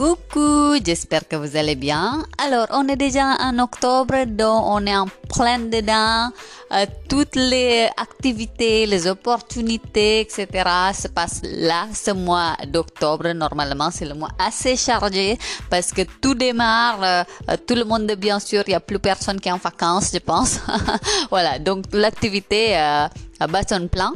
Coucou, j'espère que vous allez bien. Alors, on est déjà en octobre, donc on est en plein dedans. Euh, toutes les activités, les opportunités, etc. se passent là, ce mois d'octobre. Normalement, c'est le mois assez chargé parce que tout démarre. Euh, tout le monde, bien sûr, il n'y a plus personne qui est en vacances, je pense. voilà, donc l'activité euh, bat son plein.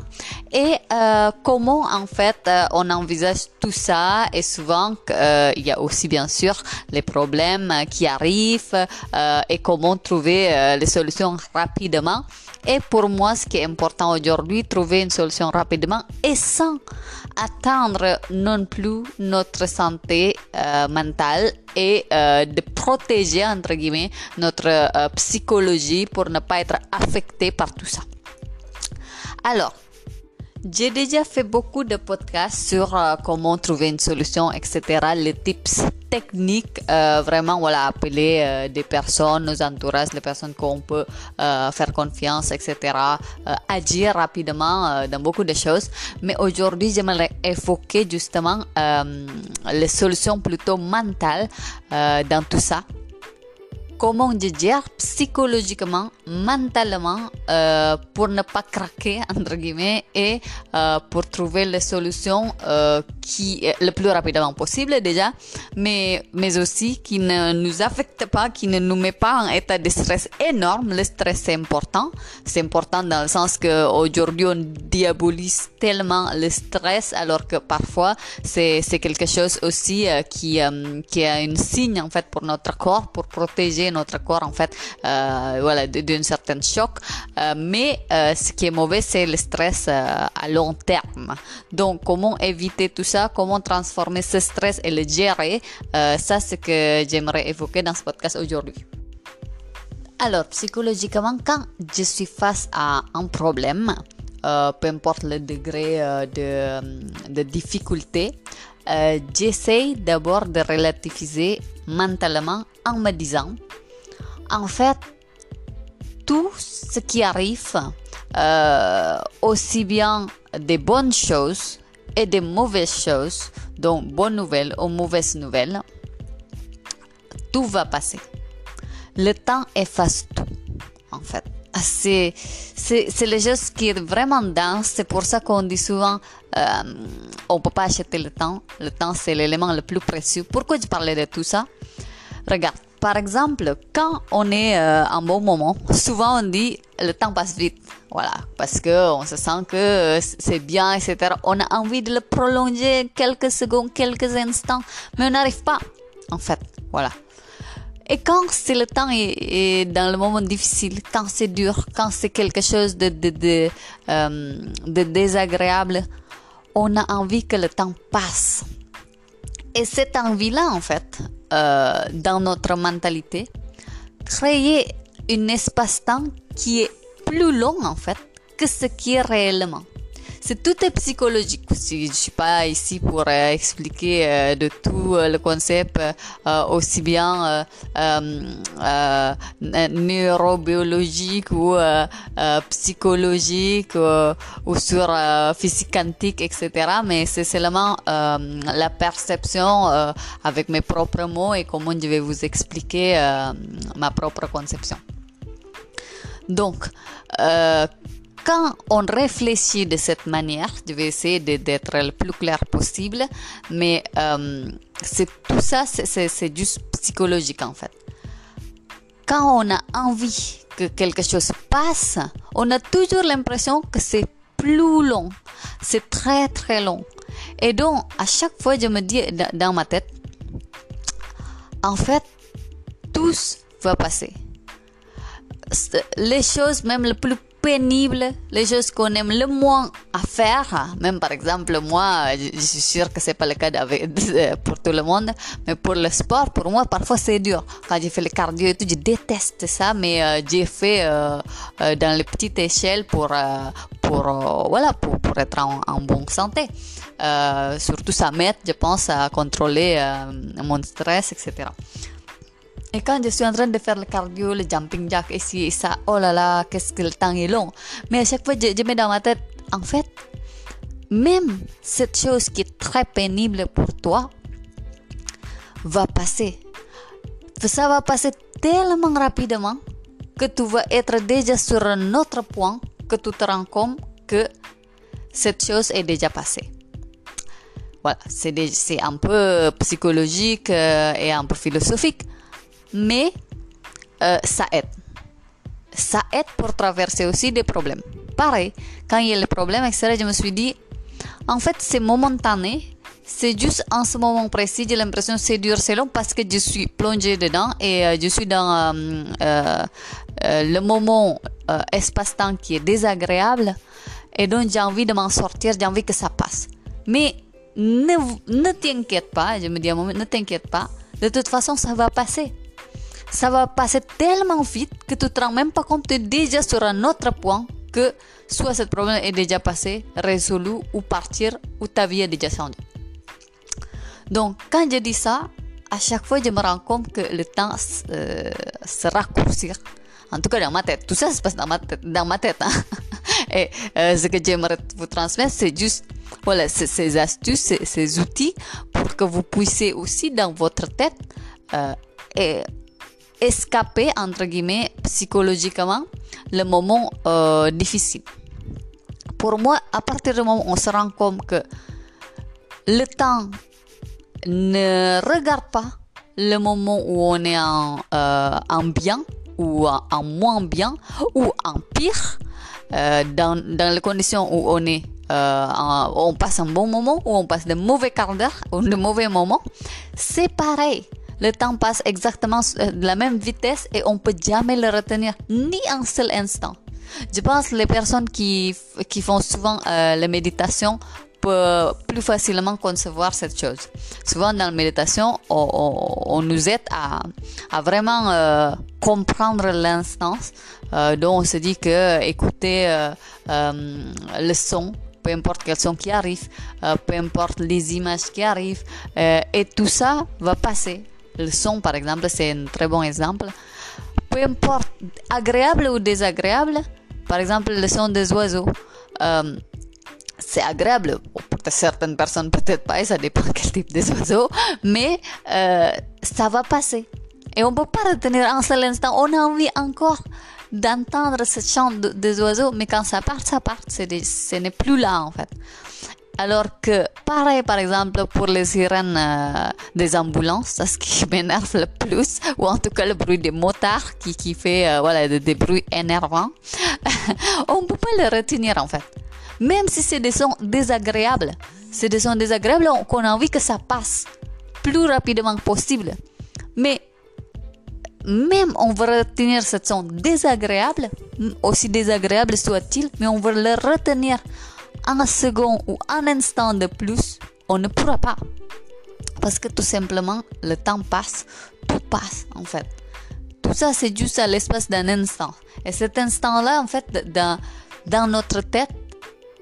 Et euh, comment en fait euh, on envisage tout ça? Et souvent euh, il y a aussi bien sûr les problèmes qui arrivent et comment trouver les solutions rapidement. Et pour moi, ce qui est important aujourd'hui, trouver une solution rapidement et sans attendre non plus notre santé mentale et de protéger entre guillemets notre psychologie pour ne pas être affecté par tout ça. Alors, j'ai déjà fait beaucoup de podcasts sur euh, comment trouver une solution, etc. Les tips techniques, euh, vraiment, voilà, appeler euh, des personnes, nos entourages, les personnes qu'on peut faire confiance, etc. agir rapidement dans beaucoup de choses. Mais aujourd'hui, j'aimerais évoquer justement les solutions plutôt mentales dans tout ça comment je gère psychologiquement, mentalement, euh, pour ne pas craquer, entre guillemets, et euh, pour trouver les solutions euh, qui, le plus rapidement possible déjà, mais, mais aussi qui ne nous affectent pas, qui ne nous met pas en état de stress énorme. Le stress, c'est important. C'est important dans le sens que aujourd'hui on diabolise tellement le stress, alors que parfois, c'est, c'est quelque chose aussi qui, qui est un signe, en fait, pour notre corps, pour protéger notre corps en fait euh, voilà d'un certain choc. Euh, mais euh, ce qui est mauvais c'est le stress à long terme. Donc comment éviter tout ça? Comment transformer ce stress et le gérer? Ça c'est ce que j'aimerais évoquer dans ce podcast aujourd'hui. Alors psychologiquement quand je suis face à un problème peu importe le degré de, de difficulté euh, j'essaie d'abord de relativiser mentalement en me disant en fait, tout ce qui arrive, euh, aussi bien des bonnes choses et des mauvaises choses, donc bonnes nouvelles ou mauvaises nouvelles, tout va passer. Le temps efface tout, en fait. C'est, c'est, les choses qui est vraiment dense. C'est pour ça qu'on dit souvent, euh, on peut pas acheter le temps. Le temps, c'est l'élément le plus précieux. Pourquoi je parlais de tout ça? Regarde, par exemple, quand on est euh, en bon moment, souvent on dit le temps passe vite. Voilà, parce que on se sent que c'est bien, etc. On a envie de le prolonger quelques secondes, quelques instants, mais on n'arrive pas, en fait. Voilà. Et quand c'est le temps est, dans le moment difficile, quand c'est dur, quand c'est quelque chose de, euh, de désagréable, on a envie que le temps passe. Et cette envie-là, en fait, euh, dans notre mentalité, créer un espace-temps qui est plus long, en fait, que ce qui est réellement c'est tout est psychologique aussi. Je suis pas ici pour euh, expliquer euh, de tout euh, le concept aussi bien neurobiologique ou psychologique ou sur physique quantique, etc. Mais c'est seulement la perception avec mes propres mots et comment je vais vous expliquer ma propre conception. Donc, quand on réfléchit de cette manière, je vais essayer d'être le plus clair possible, mais euh, tout ça, c'est juste psychologique en fait. Quand on a envie que quelque chose passe, on a toujours l'impression que c'est plus long, c'est très très long. Et donc, à chaque fois, je me dis dans ma tête, en fait, tout va passer. Les choses, même les plus pénible, les choses qu'on aime le moins à faire. Même par exemple, moi, je, suis sûre que c'est pas le cas pour tout le monde, mais pour le sport, pour moi, parfois c'est dur. Quand j'ai fait le cardio et tout, je déteste ça, mais euh, j'ai fait euh, euh, dans les petites échelles pour, pour, voilà, pour, pour être en, en, bonne santé. surtout, ça m'aide, je pense, à contrôler mon stress, etc. Et quand je suis en train de faire le cardio, le jumping jack ici et ça, oh là là, qu'est-ce que le temps est long. Mais à chaque fois, je, mets dans ma tête, en fait, même cette chose qui est très pénible pour toi va passer. Ça va passer tellement rapidement que tu vas être déjà sur un autre point que tu te rends compte que cette chose est déjà passée. Voilà, c'est un peu psychologique euh, et un peu philosophique, mais euh, ça aide. Ça aide pour traverser aussi des problèmes. Pareil, quand il y a le problème, etc., je me suis dit, en fait, c'est momentané, c'est juste en ce moment précis, j'ai l'impression que c'est dur, c'est long parce que je suis plongée dedans et euh, je suis dans euh, le moment espace-temps qui est désagréable et donc j'ai envie de m'en sortir, j'ai envie que ça passe. Mais ne, ne t'inquiète pas, je me dis à un moment, ne t'inquiète pas, de toute façon ça va passer. Ça va passer tellement vite que tu te rends même pas compte, tu es déjà sur un autre point que soit ce problème est déjà passé, résolu ou partir ou ta vie est déjà changée. Donc, quand je dis ça, à chaque fois, je me rends compte que le temps euh, se raccourcir. En tout cas, dans ma tête. Tout ça se passe dans ma tête. Dans ma tête hein. Et euh, ce que j'aimerais vous transmettre, c'est juste voilà, ces astuces, ces, ces, outils pour que vous puissiez aussi dans votre tête euh, et escaper, entre guillemets, psychologiquement, le moment euh, difficile. Pour moi, à partir du moment où on se rend compte que le temps ne regarde pas le moment où on est en, euh, en bien ou en, moins bien ou en pire euh, dans, dans les conditions où on est on passe un bon moment ou on passe de mauvais quarts d'heure ou de mauvais moments c'est pareil le temps passe exactement de la même vitesse et on peut jamais le retenir ni un seul instant je pense que les personnes qui, qui font souvent euh, la méditation plus facilement concevoir cette chose. Souvent dans la méditation, on, nous aide à, à vraiment euh, comprendre l'instant. Euh, donc on se dit que écouter euh, euh, le son, peu importe quel son qui arrive, peu importe les images qui arrivent, et tout ça va passer. Le son, par exemple, c'est un très bon exemple. Peu importe agréable ou désagréable, par exemple le son des oiseaux c'est agréable pour certaines personnes, peut-être pas, et ça dépend quel type des oiseaux, mais euh, ça va passer. Et on ne peut pas retenir un seul instant. On a envie encore d'entendre ce chant des oiseaux, mais quand ça part, ça part. ce n'est plus là, en fait. Alors que, pareil, par exemple, pour les sirènes euh, des ambulances, c'est ce qui m'énerve le plus, ou en tout cas le bruit des motards qui, qui fait euh, voilà, des, bruits énervants, on ne peut pas le retenir, en fait même si c'est des sons désagréables. C'est des sons désagréables qu'on a envie que ça passe plus rapidement possible. Mais même on va retenir ce son désagréable, aussi désagréable soit-il, mais on va le retenir un second ou un instant de plus, on ne pourra pas. Parce que tout simplement, le temps passe, tout passe en fait. Tout ça, c'est juste à l'espace d'un instant. Et cet instant-là, en fait, dans, dans notre tête,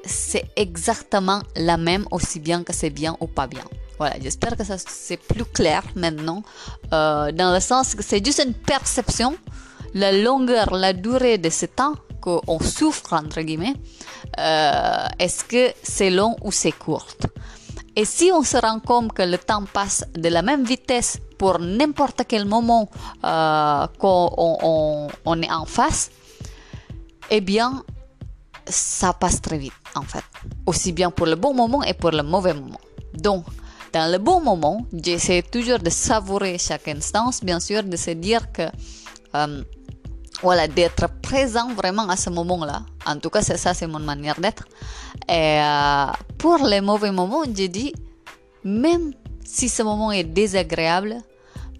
c'est exactement la même, aussi bien que c'est bien ou pas bien. Voilà, j'espère que ça c'est plus clair maintenant, euh, dans le sens que c'est juste une perception, la longueur, la durée de ce temps qu'on souffre, entre guillemets, euh, est-ce que c'est long ou c'est court? Et si on se rend compte que le temps passe de la même vitesse pour n'importe quel moment euh, qu'on on est en face, eh bien, ça passe très vite en fait. Aussi bien pour le bon moment et pour le mauvais moment. Donc, dans le bon moment, j'essaie toujours de savourer chaque instance, bien sûr, de se dire que, euh, voilà, d'être présent vraiment à ce moment-là. En tout cas, c'est ça, c'est mon manière d'être. Et euh, pour les mauvais moments, je dis, même si ce moment est désagréable,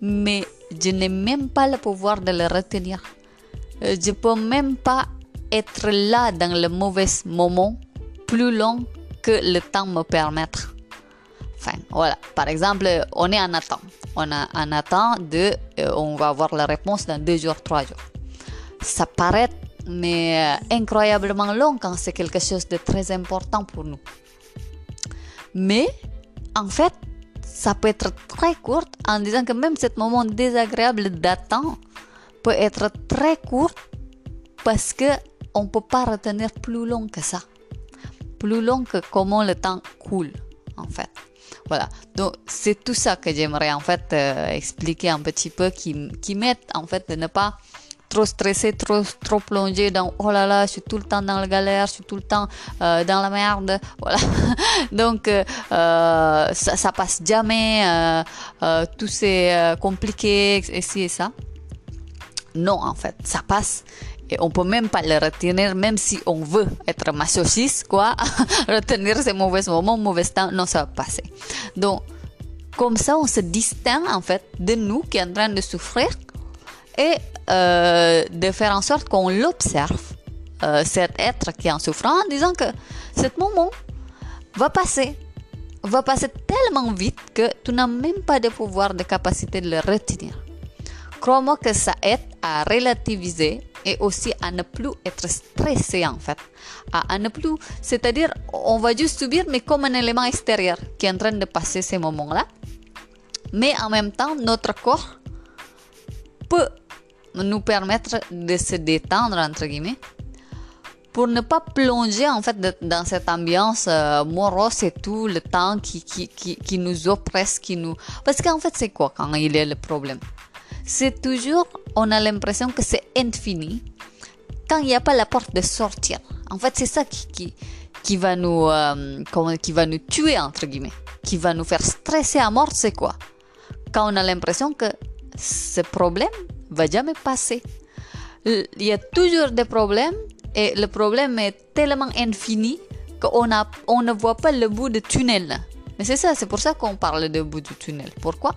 mais je n'ai même pas le pouvoir de le retenir. Euh, je peux même pas être là dans le mauvais moment plus long que le temps me permettre. Enfin, voilà. Par exemple, on est en attente. On a en attente de, euh, on va avoir la réponse dans deux jours, trois jours. Ça paraît, mais euh, incroyablement long quand c'est quelque chose de très important pour nous. Mais, en fait, ça peut être très court en disant que même ce moment désagréable d'attente peut être très court parce que on peut pas retenir plus long que ça. Plus long que comment le temps coule, en fait. Voilà. Donc, c'est tout ça que j'aimerais en fait euh, expliquer un petit peu qui, qui m'aide en fait de ne pas trop stressé, trop, trop plongé dans oh là là, je suis tout le temps dans la galère, je suis tout le temps euh, dans la merde. Voilà. Donc, euh, ça, ça passe jamais, tout c'est compliqué, et ci et ça. Non, en fait, ça passe et on peut même pas le retenir, même si on veut être masochiste, quoi. retenir ces mauvais moments, mauvais temps, non, ça va passer. Donc, comme ça, on se distingue, en fait, de nous qui est en train de souffrir et euh, de faire en sorte qu'on l'observe, euh, cet être qui est en souffrance, en disant que ce moment va passer va passer tellement vite que tu n'as même pas de pouvoir, de capacité de le retenir. Crois-moi que ça aide à relativiser et aussi à ne plus être stressé en fait. À, ne plus, c'est-à-dire on va juste subir mais comme un élément extérieur qui est en train de passer ces moments-là. Mais en même temps, notre corps peut nous permettre de se détendre entre guillemets pour ne pas plonger en fait dans cette ambiance euh, morose et tout le temps qui, qui, qui, qui nous oppresse, qui nous... Parce qu'en fait c'est quoi quand il y a le problème? C'est toujours, on a l'impression que c'est infini quand il n'y a pas la porte de sortir. En fait, c'est ça qui, qui, va nous, euh, qui va nous tuer, entre guillemets, qui va nous faire stresser à mort, c'est quoi? Quand on a l'impression que ce problème va jamais passer. Il y a toujours des problèmes et le problème est tellement infini qu'on on ne voit pas le bout du tunnel. Mais c'est ça, c'est pour ça qu'on parle de bout du tunnel. Pourquoi?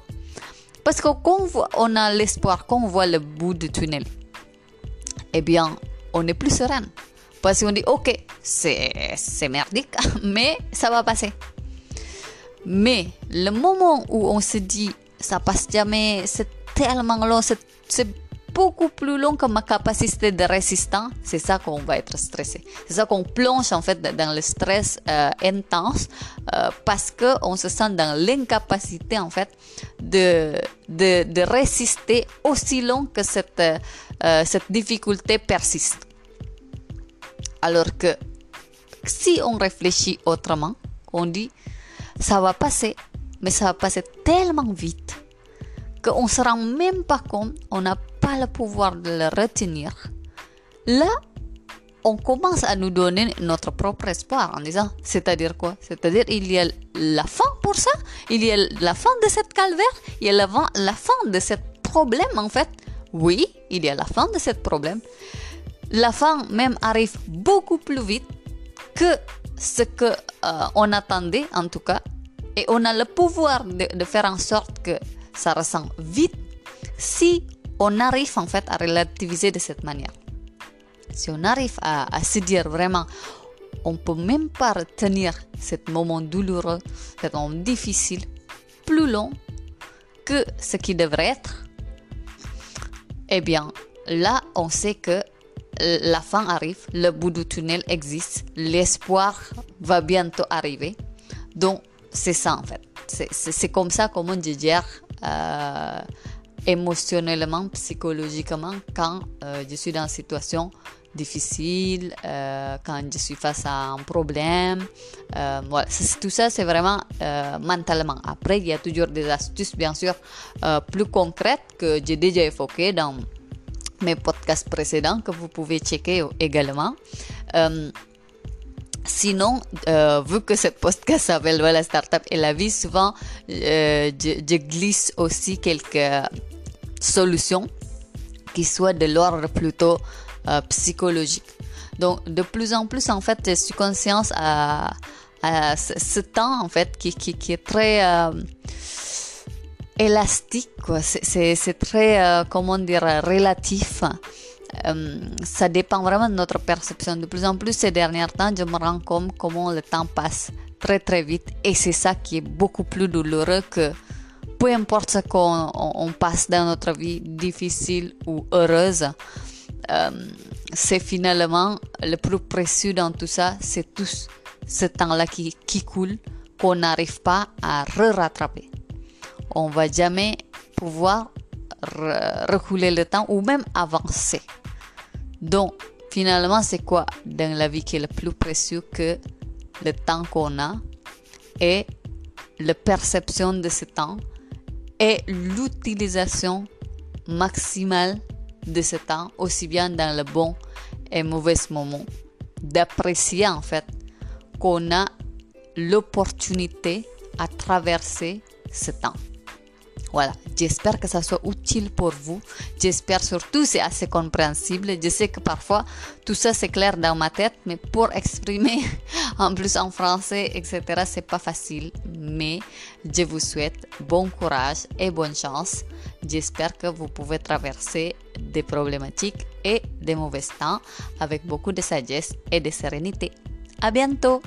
Parce que quand on a l'espoir, quand on voit le bout du tunnel, eh bien, on est plus serein. Parce qu'on dit, ok, c'est merdique, mais ça va passer. Mais le moment où on se dit, ça passe jamais, c'est tellement long, c'est beaucoup plus long que ma capacité de résistance, c'est ça qu'on va être stressé. C'est ça qu'on plonge en fait dans le stress euh, intense euh, parce que on se sent dans l'incapacité en fait de, de, de, résister aussi long que cette, euh, cette difficulté persiste. Alors que si on réfléchit autrement, on dit ça va passer, mais ça va passer tellement vite qu'on ne se rend même pas compte, on n'a pas le pouvoir de le retenir, là, on commence à nous donner notre propre espoir en disant, c'est-à-dire quoi? C'est-à-dire il y a la fin pour ça, il y a la fin de cette calvaire, il y a la, fin de ce problème en fait. Oui, il y a la fin de ce problème. La fin même arrive beaucoup plus vite que ce que euh, on attendait en tout cas, et on a le pouvoir de faire en sorte que ça ressent vite si on arrive en fait à relativiser de cette manière. Si on arrive à, se dire vraiment, on peut même pas retenir ce moment douloureux, ce moment difficile, plus long que ce qui devrait être, eh bien, là, on sait que la fin arrive, le bout du tunnel existe, l'espoir va bientôt arriver. Donc, c'est ça en fait. C'est comme ça comment je gère euh, émotionnellement, psychologiquement quand euh, je suis dans une situation difficile, euh, quand je suis face à un problème. voilà, tout ça, c'est vraiment mentalement. Après, il y a toujours des astuces, bien sûr, plus concrètes que j'ai déjà évoquées dans mes podcasts précédents que vous pouvez checker également. Sinon, euh, vu que cette podcast s'appelle la Startup et la vie, souvent, euh, je, glisse aussi quelques solutions qui soient de l'ordre plutôt euh, psychologique. Donc, de plus en plus, en fait, je suis consciente à, ce, temps, en fait, qui, qui, est très élastique, quoi. C'est très, comment dire, relatif. Euh, ça dépend vraiment de notre perception. De plus en plus ces derniers temps, je me rends compte comment le temps passe très très vite et c'est ça qui est beaucoup plus douloureux que peu importe ce qu'on passe dans notre vie difficile ou heureuse. Euh, c'est finalement le plus précieux dans tout ça, c'est tout ce temps-là qui, coule qu'on n'arrive pas à re-rattraper. On va jamais pouvoir reculer le temps ou même avancer. Donc, finalement, c'est quoi dans la vie qui est le plus précieux que le temps qu'on a et la perception de ce temps et l'utilisation maximale de ce temps, aussi bien dans le bon et mauvais moment? D'apprécier en fait qu'on a l'opportunité à traverser ce temps. Voilà, j'espère que ça soit utile pour vous. J'espère surtout que c'est assez compréhensible. Je sais que parfois tout ça c'est clair dans ma tête, mais pour exprimer en plus en français, etc., c'est pas facile. Mais je vous souhaite bon courage et bonne chance. J'espère que vous pouvez traverser des problématiques et des mauvais temps avec beaucoup de sagesse et de sérénité. À bientôt!